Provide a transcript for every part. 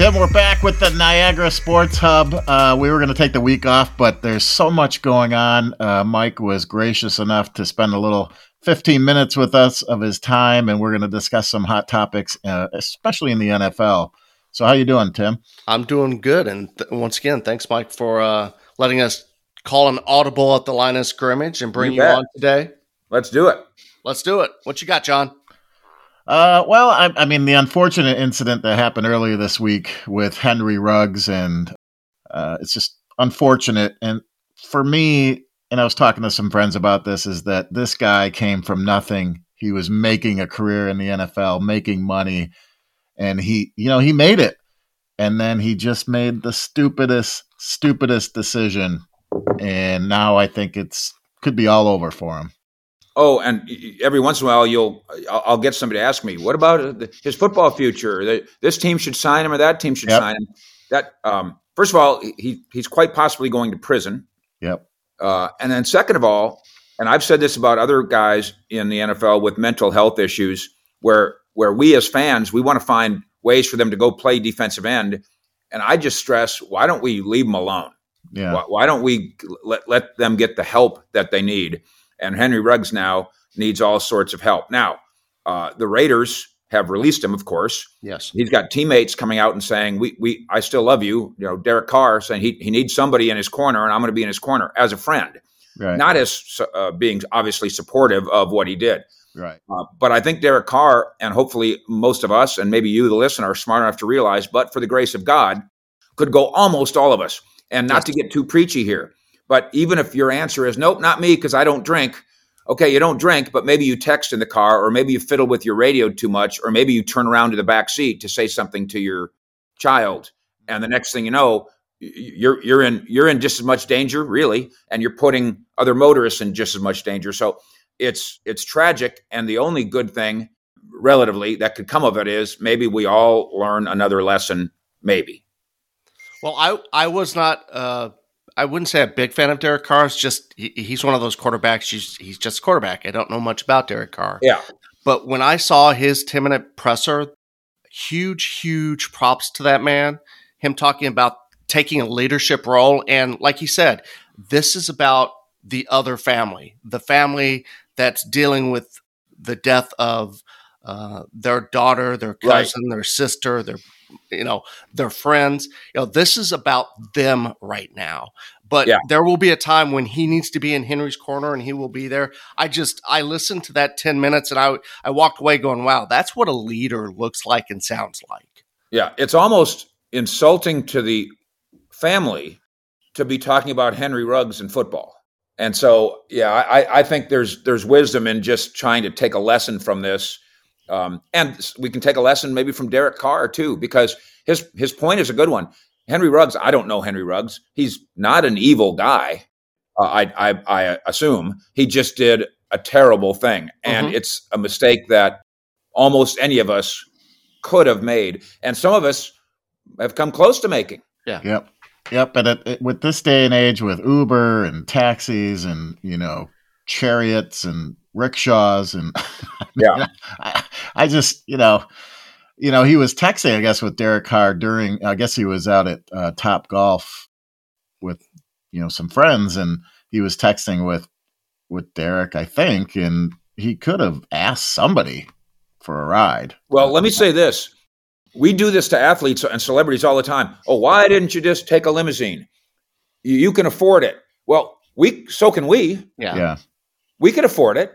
Tim, we're back with the Niagara Sports Hub. Uh, we were going to take the week off, but there's so much going on. Uh, Mike was gracious enough to spend a little 15 minutes with us of his time, and we're going to discuss some hot topics, uh, especially in the NFL. So, how you doing, Tim? I'm doing good, and th- once again, thanks, Mike, for uh, letting us call an audible at the line of scrimmage and bring you, you on today. Let's do it. Let's do it. What you got, John? Uh, well, I, I, mean, the unfortunate incident that happened earlier this week with Henry Ruggs, and uh, it's just unfortunate. And for me, and I was talking to some friends about this, is that this guy came from nothing. He was making a career in the NFL, making money, and he, you know, he made it. And then he just made the stupidest, stupidest decision. And now I think it's could be all over for him. Oh, and every once in a while, you'll I'll get somebody to ask me, "What about his football future? This team should sign him, or that team should yep. sign him." That um, first of all, he he's quite possibly going to prison. Yep. Uh, and then second of all, and I've said this about other guys in the NFL with mental health issues, where where we as fans we want to find ways for them to go play defensive end, and I just stress, why don't we leave them alone? Yeah. Why, why don't we let let them get the help that they need? And Henry Ruggs now needs all sorts of help. Now, uh, the Raiders have released him, of course. Yes, he's got teammates coming out and saying, "We, we, I still love you." You know, Derek Carr saying he he needs somebody in his corner, and I'm going to be in his corner as a friend, right. not as uh, being obviously supportive of what he did. Right. Uh, but I think Derek Carr, and hopefully most of us, and maybe you, the listener, are smart enough to realize, but for the grace of God, could go almost all of us. And not yes. to get too preachy here, but even if your answer is nope, not me because I don't drink. Okay, you don't drink, but maybe you text in the car, or maybe you fiddle with your radio too much, or maybe you turn around to the back seat to say something to your child, and the next thing you know, you're you're in you're in just as much danger, really, and you're putting other motorists in just as much danger. So it's it's tragic, and the only good thing, relatively, that could come of it is maybe we all learn another lesson. Maybe. Well, I I was not uh, I wouldn't say a big fan of Derek Carr. It's just he, he's one of those quarterbacks. He's, he's just a quarterback. I don't know much about Derek Carr. Yeah. But when I saw his 10 minute presser, huge, huge props to that man. Him talking about taking a leadership role. And like he said, this is about the other family, the family that's dealing with the death of uh, their daughter, their cousin, right. their sister, their you know their friends you know this is about them right now. But yeah. there will be a time when he needs to be in henry's corner and he will be there. I just i listened to that 10 minutes and i i walked away going wow that's what a leader looks like and sounds like. Yeah it's almost insulting to the family to be talking about henry ruggs and football. And so yeah i i think there's there's wisdom in just trying to take a lesson from this um, and we can take a lesson maybe from Derek Carr too, because his his point is a good one. Henry Ruggs, I don't know Henry Ruggs. He's not an evil guy. Uh, I, I, I assume he just did a terrible thing, and mm-hmm. it's a mistake that almost any of us could have made, and some of us have come close to making. Yeah. Yep. Yep. And it, it, with this day and age, with Uber and taxis and you know chariots and rickshaws and yeah. I, I, just you know you know he was texting i guess with derek carr during i guess he was out at uh, Topgolf with you know some friends and he was texting with with derek i think and he could have asked somebody for a ride. Well let me say this. We do this to athletes and celebrities all the time. Oh why didn't you just take a limousine? You, you can afford it. Well we so can we. Yeah. Yeah. We could afford it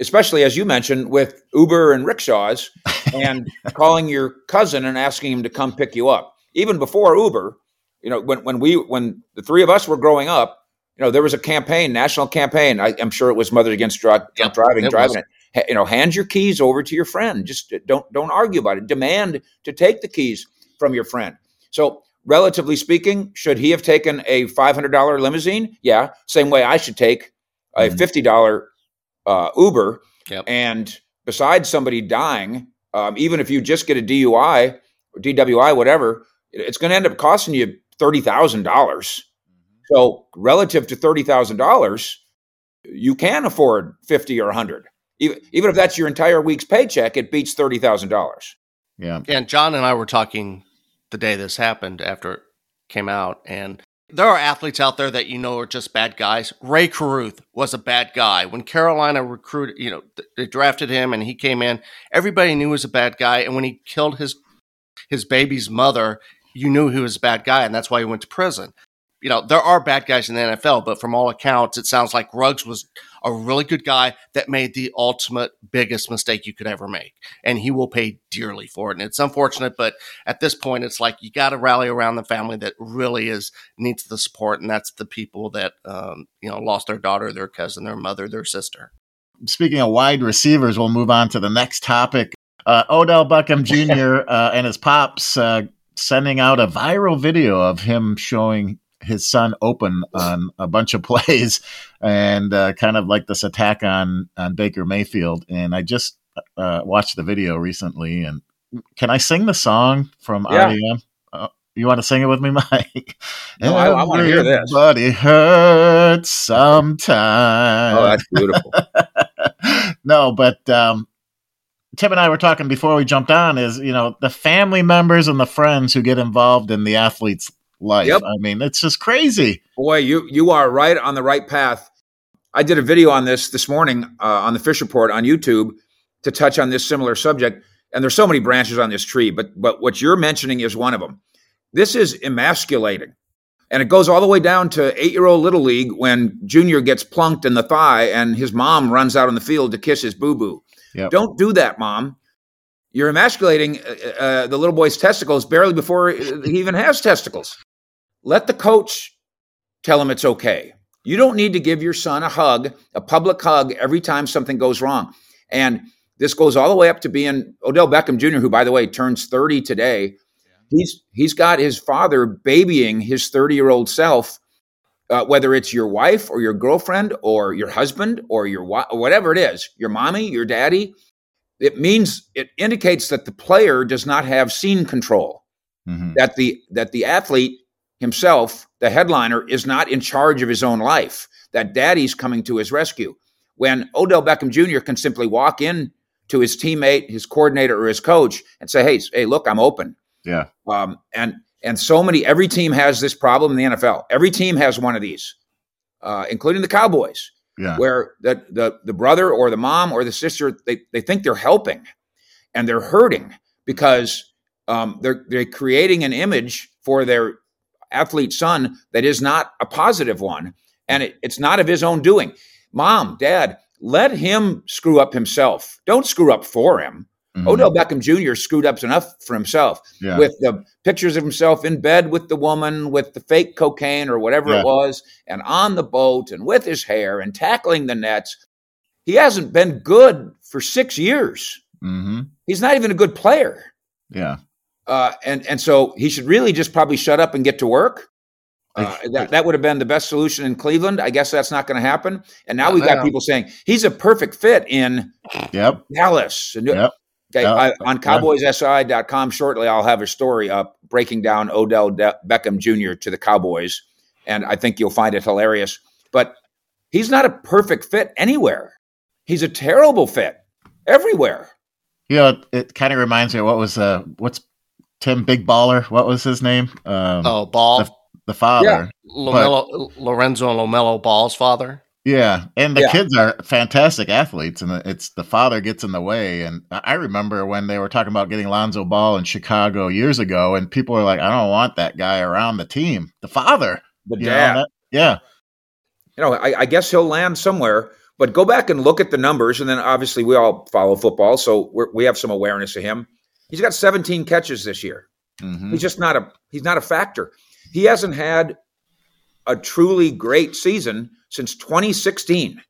especially as you mentioned with Uber and rickshaws and calling your cousin and asking him to come pick you up. Even before Uber, you know, when, when we when the three of us were growing up, you know, there was a campaign, national campaign. I, am sure it was Mothers Against Drunk yep, Driving, it driving was. it. You know, hand your keys over to your friend. Just uh, don't don't argue about it. Demand to take the keys from your friend. So, relatively speaking, should he have taken a $500 limousine? Yeah, same way I should take a mm-hmm. $50 uh, Uber. Yep. And besides somebody dying, um, even if you just get a DUI or DWI, whatever, it's going to end up costing you thirty thousand dollars. So relative to thirty thousand dollars, you can afford fifty or a hundred. Even, even if that's your entire week's paycheck, it beats thirty thousand dollars. Yeah. And John and I were talking the day this happened after it came out. And there are athletes out there that you know are just bad guys. Rae Carruth was a bad guy. When Carolina recruited, you know, they drafted him and he came in, everybody knew he was a bad guy. And when he killed his his baby's mother, you knew he was a bad guy, and that's why he went to prison you know, there are bad guys in the NFL, but from all accounts, it sounds like Ruggs was a really good guy that made the ultimate biggest mistake you could ever make. And he will pay dearly for it. And it's unfortunate, but at this point, it's like you got to rally around the family that really is needs the support. And that's the people that, um, you know, lost their daughter, their cousin, their mother, their sister. Speaking of wide receivers, we'll move on to the next topic. Uh, Odell Beckham Jr. uh, and his pops uh, sending out a viral video of him showing his son open on a bunch of plays and uh, kind of like this attack on on Baker Mayfield. And I just uh, watched the video recently. And can I sing the song from yeah. REM? Uh, you want to sing it with me, Mike? No, I, I want to hear this. Everybody hurts sometimes. Oh, that's beautiful. no, but um, Tim and I were talking before we jumped on is, you know, the family members and the friends who get involved in the athletes' life. Yep. I mean, it's just crazy. Boy, you you are right on the right path. I did a video on this this morning uh, on the Fish Report on YouTube to touch on this similar subject. And there's so many branches on this tree, but but what you're mentioning is one of them. This is emasculating. And it goes all the way down to eight year old Little League when Junior gets plunked in the thigh and his mom runs out on the field to kiss his boo boo. Yep. Don't do that, mom. You're emasculating uh, uh, the little boy's testicles barely before he even has testicles. Let the coach tell him it's okay. You don't need to give your son a hug, a public hug, every time something goes wrong. And this goes all the way up to being Odell Beckham Jr., who, by the way, turns 30 today. He's he's got his father babying his 30 year old self, uh, whether it's your wife or your girlfriend or your husband or your or whatever it is, your mommy, your daddy. It means it indicates that the player does not have scene control. Mm-hmm. That the that the athlete himself, the headliner, is not in charge of his own life, that daddy's coming to his rescue. When Odell Beckham Jr. can simply walk in to his teammate, his coordinator, or his coach and say, Hey, hey, look, I'm open. Yeah. Um, and and so many, every team has this problem in the NFL. Every team has one of these, uh, including the Cowboys, yeah. where the, the the brother or the mom or the sister they, they think they're helping and they're hurting because um, they're they're creating an image for their athlete son that is not a positive one. And it, it's not of his own doing. Mom, dad, let him screw up himself. Don't screw up for him. Mm-hmm. Odell Beckham Jr. screwed up enough for himself yeah. with the pictures of himself in bed with the woman, with the fake cocaine or whatever yeah. it was, and on the boat and with his hair and tackling the nets. He hasn't been good for six years. Mm-hmm. He's not even a good player. Yeah. Uh, and and so he should really just probably shut up and get to work. Uh, that, that would have been the best solution in Cleveland. I guess that's not going to happen. And now we've got people saying he's a perfect fit in yep. Dallas. Yep. Okay. I, on CowboysSI.com shortly, I'll have a story up breaking down Odell De- Beckham Jr. to the Cowboys, and I think you'll find it hilarious. But he's not a perfect fit anywhere. He's a terrible fit everywhere. You know, it, it kind of reminds me of what was uh, what's Tim Big Baller. What was his name? Um, oh, Ball. The, the father. Yeah. LaMelo, but, Lorenzo LaMelo Ball's father. Yeah, and the yeah. kids are fantastic athletes, and it's the father gets in the way. And I remember when they were talking about getting Lonzo Ball in Chicago years ago, and people were like, "I don't want that guy around the team." The father, the dad, know, that, yeah. You know, I, I guess he'll land somewhere. But go back and look at the numbers, and then obviously we all follow football, so we have some awareness of him. He's got 17 catches this year. Mm-hmm. He's just not a he's not a factor. He hasn't had a truly great season since 2016,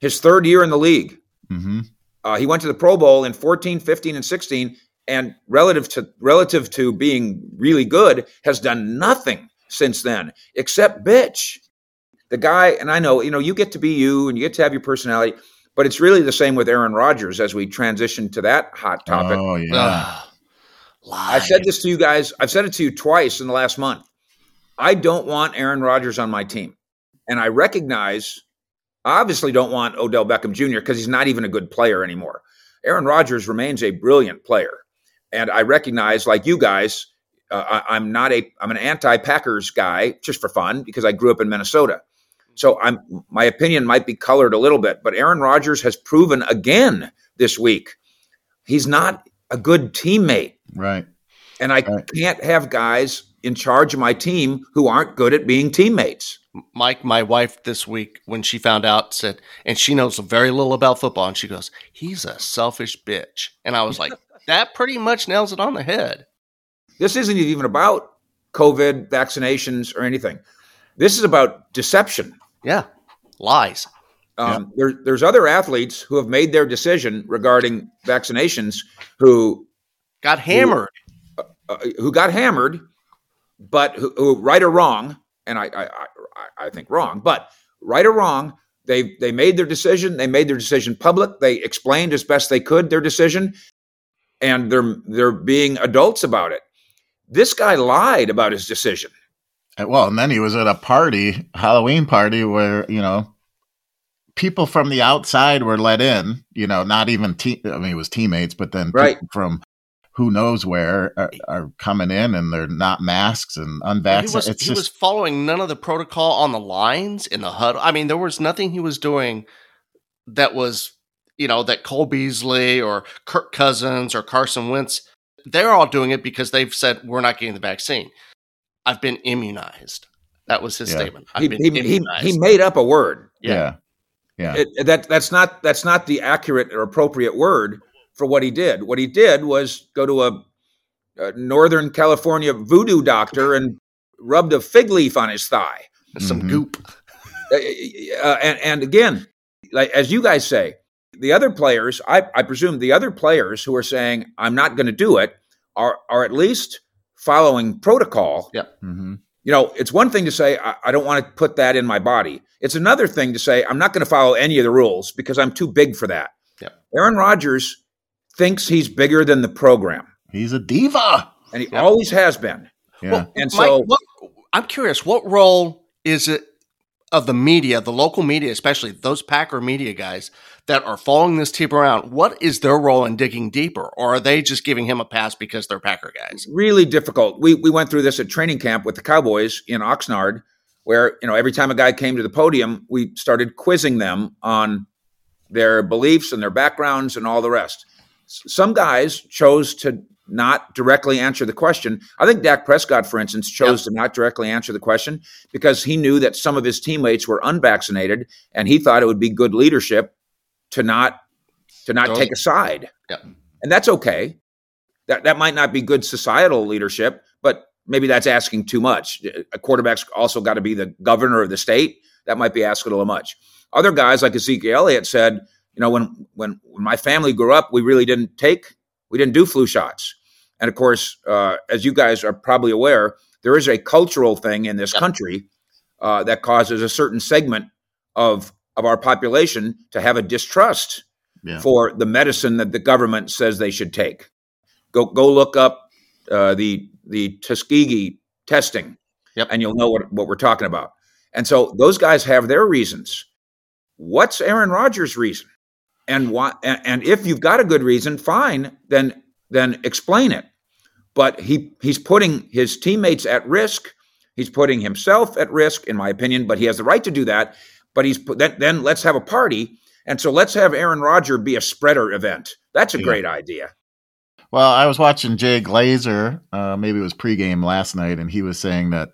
his third year in the league. Mm-hmm. Uh, he went to the Pro Bowl in 14, 15, and 16, and relative to relative to being really good, has done nothing since then except bitch. The guy, and I know, you know, you get to be you and you get to have your personality. But it's really the same with Aaron Rodgers as we transition to that hot topic. Oh yeah. I've said this to you guys. I've said it to you twice in the last month. I don't want Aaron Rodgers on my team. And I recognize I obviously don't want Odell Beckham Jr. because he's not even a good player anymore. Aaron Rodgers remains a brilliant player. And I recognize, like you guys, uh, I, am not a I'm an anti-Packers guy just for fun because I grew up in Minnesota. So I'm my opinion might be colored a little bit, but Aaron Rodgers has proven again this week he's not a good teammate. Right. And I right. can't have guys in charge of my team who aren't good at being teammates. Mike, my wife this week, when she found out, said, and she knows very little about football, and she goes, He's a selfish bitch. And I was like, That pretty much nails it on the head. This isn't even about COVID, vaccinations, or anything. This is about deception. Yeah, lies. Um, yeah. there, there's other athletes who have made their decision regarding vaccinations who got hammered. Who, uh, uh, who got hammered, but who, who, right or wrong, and I, I, I, I think wrong, but right or wrong, they they made their decision. They made their decision public. They explained as best they could their decision, and they're they're being adults about it. This guy lied about his decision. Well, and then he was at a party, Halloween party, where you know people from the outside were let in. You know, not even te- I mean, it was teammates, but then right. from who knows where are, are, coming in and they're not masks and unvaccinated. He, was, he just, was, following none of the protocol on the lines in the huddle. I mean, there was nothing he was doing that was, you know, that Cole Beasley or Kirk Cousins or Carson Wentz, they're all doing it because they've said, we're not getting the vaccine. I've been immunized. That was his yeah. statement. I've he, been he, immunized. He, he made up a word. Yeah. Yeah. It, that, that's not, that's not the accurate or appropriate word for what he did. What he did was go to a, a Northern California voodoo doctor and rubbed a fig leaf on his thigh. Some mm-hmm. goop. Uh, uh, and, and again, like as you guys say, the other players, I, I presume the other players who are saying, I'm not going to do it, are, are at least following protocol. Yeah. Mm-hmm. You know, it's one thing to say, I, I don't want to put that in my body. It's another thing to say, I'm not going to follow any of the rules because I'm too big for that. Yeah. Aaron Rodgers thinks he's bigger than the program. He's a diva. And he yep. always has been. Yeah. Well, and so Mike, what, I'm curious, what role is it of the media, the local media, especially those Packer media guys that are following this team around? What is their role in digging deeper? Or are they just giving him a pass because they're Packer guys? Really difficult. We, we went through this at training camp with the Cowboys in Oxnard, where, you know, every time a guy came to the podium, we started quizzing them on their beliefs and their backgrounds and all the rest some guys chose to not directly answer the question. I think Dak Prescott, for instance, chose yep. to not directly answer the question because he knew that some of his teammates were unvaccinated, and he thought it would be good leadership to not to not take a side. Yep. And that's okay. That that might not be good societal leadership, but maybe that's asking too much. A quarterback's also got to be the governor of the state. That might be asking a little much. Other guys like Ezekiel Elliott said, you know, when, when, when my family grew up, we really didn't take, we didn't do flu shots. And of course, uh, as you guys are probably aware, there is a cultural thing in this country uh, that causes a certain segment of of our population to have a distrust yeah. for the medicine that the government says they should take. Go go look up uh, the the Tuskegee testing, yep. and you'll know what, what we're talking about. And so those guys have their reasons. What's Aaron Rodgers' reason? And why and, if you've got a good reason fine then then explain it. But he he's putting his teammates at risk. He's putting himself at risk in my opinion but he has the right to do that. But he's put then, then let's have a party. And so let's have aaron rodgers be a spreader event. That's a yeah. great idea. Well i was watching jay glazer uh, maybe it was pregame last night and he was saying that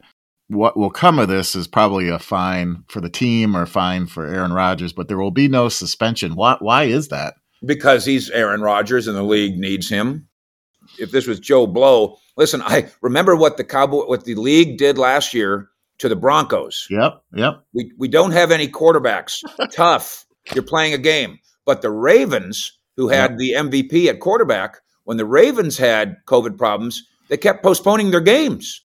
what will come of this is probably a fine for the team or a fine for Aaron Rodgers, but there will be no suspension. Why, why is that? Because he's Aaron Rodgers and the league needs him. If this was Joe Blow, listen, I remember what the Cowboy, what the league did last year to the Broncos. Yep, yep. We we don't have any quarterbacks. Tough. You're playing a game. But the Ravens, who had yep. the MVP at quarterback, when the Ravens had COVID problems, they kept postponing their games.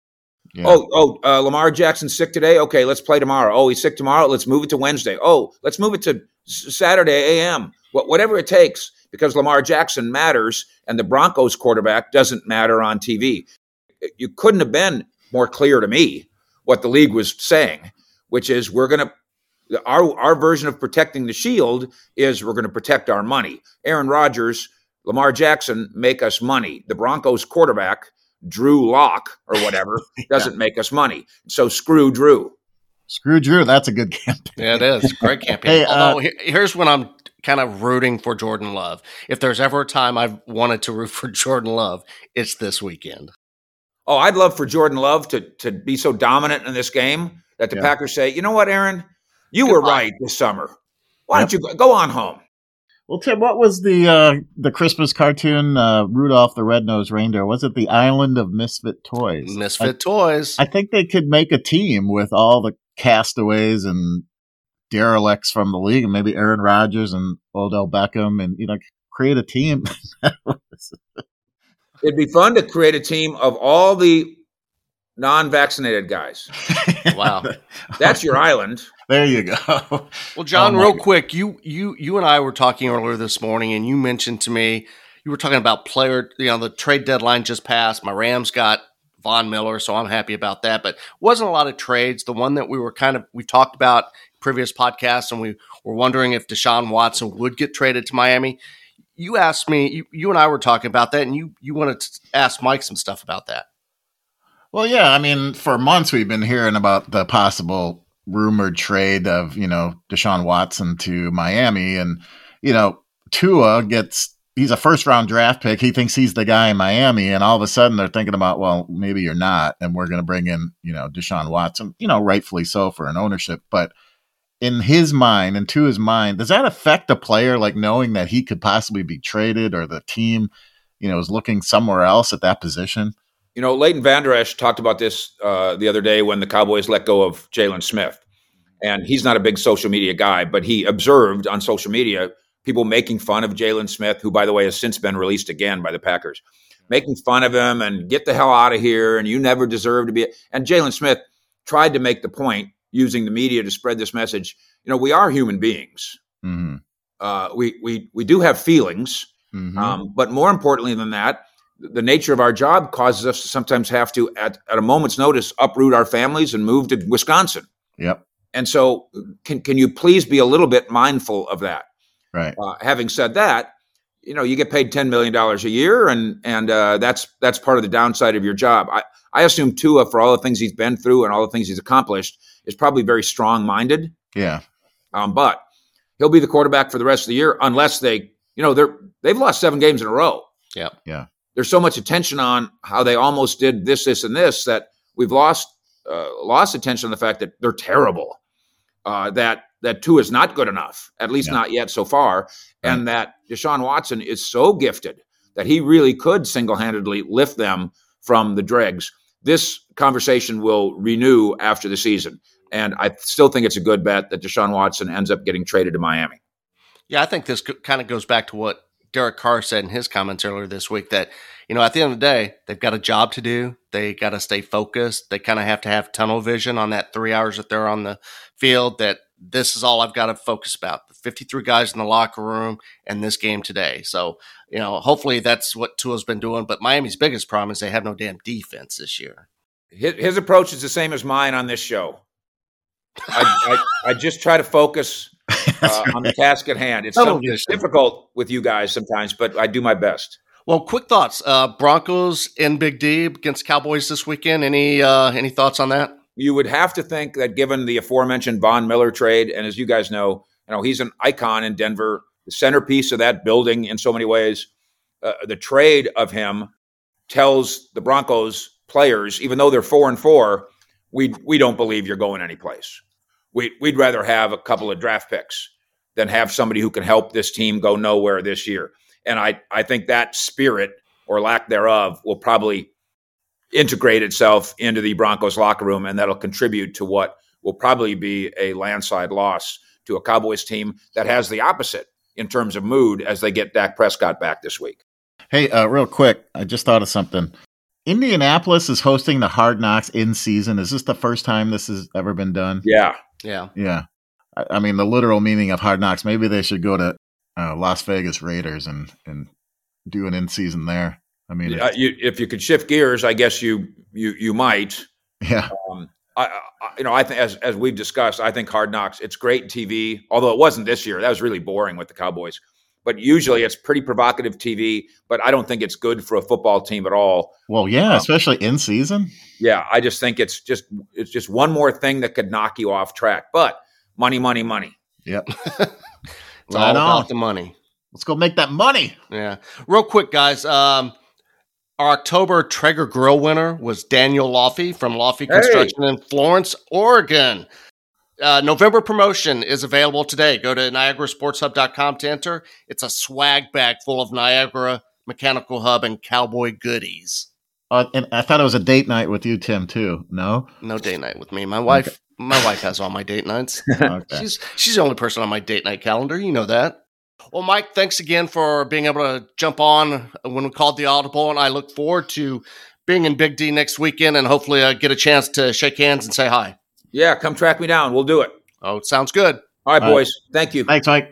Yeah. Oh, oh, uh, Lamar Jackson's sick today. Okay, let's play tomorrow. Oh, he's sick tomorrow. Let's move it to Wednesday. Oh, let's move it to Saturday a.m. whatever it takes, because Lamar Jackson matters, and the Broncos quarterback doesn't matter on TV. You couldn't have been more clear to me what the league was saying, which is we're going to our our version of protecting the shield is we're going to protect our money. Aaron Rodgers, Lamar Jackson make us money. The Broncos quarterback Drew Lock or whatever doesn't make us money. So screw Drew. Screw Drew. That's a good campaign. Yeah, it is. Great campaign. Hey, uh, Although, here- here's when I'm kind of rooting for Jordan Love. If there's ever a time I've wanted to root for Jordan Love, it's this weekend. Oh, I'd love for Jordan Love to to be so dominant in this game that the Yeah. Packers say, you know what, Aaron, you were right this summer. Why don't you go, go on home? Well, Tim, what was the uh, the Christmas cartoon uh, Rudolph the Red-Nosed Reindeer? Was it the Island of Misfit Toys? Misfit Toys. I, I think they could make a team with all the castaways and derelicts from the league, and maybe Aaron Rodgers and Odell Beckham, and you know, create a team. It'd be fun to create a team of all the non-vaccinated guys. wow. That's your island. there you go. Well, John, Oh, real God. quick, you you you and I were talking earlier this morning, and you mentioned to me you were talking about player. You know, the trade deadline just passed. My Rams got Von Miller, so I'm happy about that. But wasn't a lot of trades. The one that we were kind of we talked about previous podcasts, and we were wondering if Deshaun Watson would get traded to Miami. You asked me. You, you and I were talking about that, and you you wanted to ask Mike some stuff about that. Well, yeah, I mean, for months we've been hearing about the possible rumored trade of, you know, Deshaun Watson to Miami. And, you know, Tua gets, he's a first round draft pick. He thinks he's the guy in Miami. And all of a sudden they're thinking about, well, maybe you're not. And we're going to bring in, you know, Deshaun Watson, you know, rightfully so for an ownership. But in his mind and to his mind, does that affect a player like knowing that he could possibly be traded or the team, you know, is looking somewhere else at that position? You know, Leighton Vander Esch talked about this uh, the other day when the Cowboys let go of Jaylon Smith. And he's not a big social media guy, but he observed on social media people making fun of Jaylon Smith, who, by the way, has since been released again by the Packers, making fun of him and get the hell out of here. And you never deserve to be. And Jaylon Smith tried to make the point using the media to spread this message. You know, we are human beings. Mm-hmm. Uh, we we we do have feelings, Mm-hmm. um, but more importantly than that, the nature of our job causes us to sometimes have to, at, at a moment's notice, uproot our families and move to Wisconsin. yep. And so, can can you please be a little bit mindful of that? Right. Uh, having said that, you know you get paid ten million dollars a year, and and uh, that's that's part of the downside of your job. I I assume Tua, for all the things he's been through and all the things he's accomplished, is probably very strong minded. Yeah. Um, but he'll be the quarterback for the rest of the year unless they, you know, they're they've lost seven games in a row. Yeah. Yeah. There's so much attention on how they almost did this, this, and this that we've lost uh, lost attention on the fact that they're terrible. Uh, that that Tua is not good enough, at least Yeah. not yet so far, and that Deshaun Watson is so gifted that he really could single handedly lift them from the dregs. This conversation will renew after the season. And I still think it's a good bet that Deshaun Watson ends up getting traded to Miami. Yeah, I think this kind of goes back to what Derek Carr said in his comments earlier this week that, you know, at the end of the day, they've got a job to do. They got to stay focused. They kind of have to have tunnel vision on that three hours that they're on the field that this is all I've got to focus about. The 53 guys in the locker room and this game today. So, you know, hopefully that's what Tua's been doing. But Miami's biggest problem is they have no damn defense this year. His, his approach is the same as mine on this show. I, I, I just try to focus uh, on the task at hand. It's, Tunnel some, it's difficult with you guys sometimes, but I do my best. Well, quick thoughts. Uh, Broncos in Big D against Cowboys this weekend. Any uh, any thoughts on that? You would have to think that given the aforementioned Von Miller trade, and as you guys know, you know he's an icon in Denver, the centerpiece of that building in so many ways. Uh, the trade of him tells the Broncos players, even though they're four and four, we we don't believe you're going anyplace. We we'd rather have a couple of draft picks than have somebody who can help this team go nowhere this year. And I I think that spirit or lack thereof will probably integrate itself into the Broncos locker room, and that'll contribute to what will probably be a landslide loss to a Cowboys team that has the opposite in terms of mood as they get Dak Prescott back this week. Hey, uh, real quick, I just thought of something. Indianapolis is hosting the Hard Knocks in season. Is this the first time this has ever been done? Yeah, Yeah. Yeah. I, I mean, the literal meaning of Hard Knocks. Maybe they should go to uh, Las Vegas Raiders and and do an in season there. I mean, Uh, you, if you could shift gears, I guess you you you might. yeah, Um, I, I, you know, I think as as we've discussed, I think Hard Knocks it's great TV. Although it wasn't this year, that was really boring with the Cowboys. But usually it's pretty provocative TV. But I don't think it's good for a football team at all. Well, yeah, um, especially in season. Yeah, I just think it's just it's just one more thing that could knock you off track. But money, money, money. Yep. it's all about the money. Let's go make that money. Yeah. Real quick, guys. Um, our October Traeger Grill winner was Daniel Laffey from Laffey Construction hey. in Florence, Oregon. Uh, November promotion is available today. Go to niagarasportshub.com to enter. It's a swag bag full of Niagara Mechanical Hub and cowboy goodies. Uh, and I thought it was a date night with you, Tim, too. No, no date night with me. My wife, okay. my wife has all my date nights. okay. She's she's the only person on my date night calendar. You know that. Well, Mike, thanks again for being able to jump on when we called the audible, and I look forward to being in Big D next weekend and hopefully uh, get a chance to shake hands and say hi. Yeah, come track me down. We'll do it. Oh, sounds good. All right, All boys. Right. Thank you. Thanks, Mike.